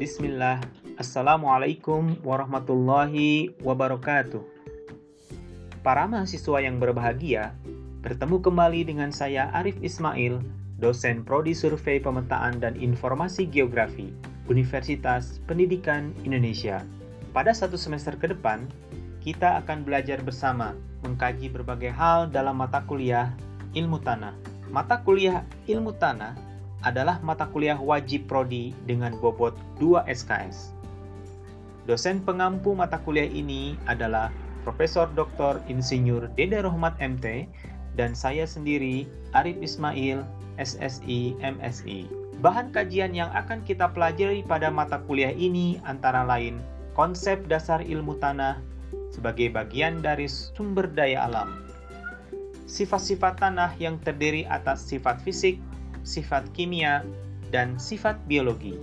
Bismillah. Assalamualaikum warahmatullahi wabarakatuh. Para mahasiswa yang berbahagia, bertemu kembali dengan saya Arif Ismail, dosen Prodi Survei Pemetaan dan Informasi Geografi, Universitas Pendidikan Indonesia. Pada satu semester ke depan, kita akan belajar bersama mengkaji berbagai hal dalam mata kuliah ilmu tanah. Mata kuliah ilmu tanah adalah mata kuliah wajib prodi dengan bobot 2 SKS. Dosen pengampu mata kuliah ini adalah Profesor Dr. Insinyur Dede Rohmat MT, dan saya sendiri, Arif Ismail, SSI, MSI. Bahan kajian yang akan kita pelajari pada mata kuliah ini antara lain konsep dasar ilmu tanah sebagai bagian dari sumber daya alam, sifat-sifat tanah yang terdiri atas sifat fisik, sifat kimia, dan sifat biologi.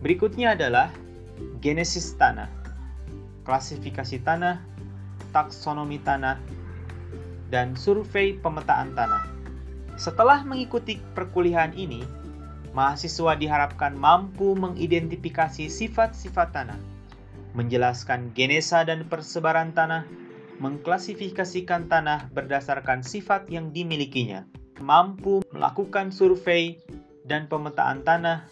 Berikutnya adalah genesis tanah klasifikasi tanah, taksonomi tanah, dan survei pemetaan tanah. Setelah mengikuti perkuliahan ini, mahasiswa diharapkan mampu mengidentifikasi sifat-sifat tanah, menjelaskan genesa dan persebaran tanah, mengklasifikasikan tanah berdasarkan sifat yang dimilikinya, mampu melakukan survei dan pemetaan tanah,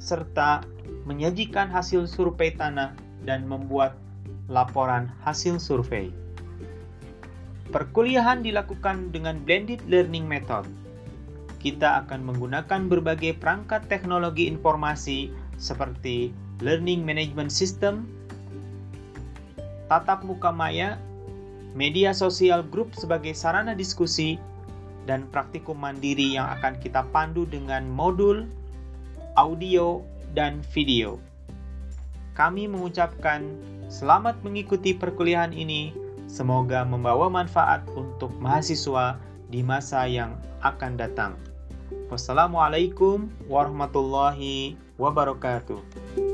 serta menyajikan hasil survei tanah dan membuat laporan hasil survei. Perkuliahan dilakukan dengan blended learning method. Kita akan menggunakan berbagai perangkat teknologi informasi seperti learning management system, tatap muka maya, media sosial grup sebagai sarana diskusi, dan praktikum mandiri yang akan kita pandu dengan modul, audio, dan video. Kami mengucapkan selamat mengikuti perkuliahan ini. Semoga membawa manfaat untuk mahasiswa di masa yang akan datang. Wassalamualaikum warahmatullahi wabarakatuh.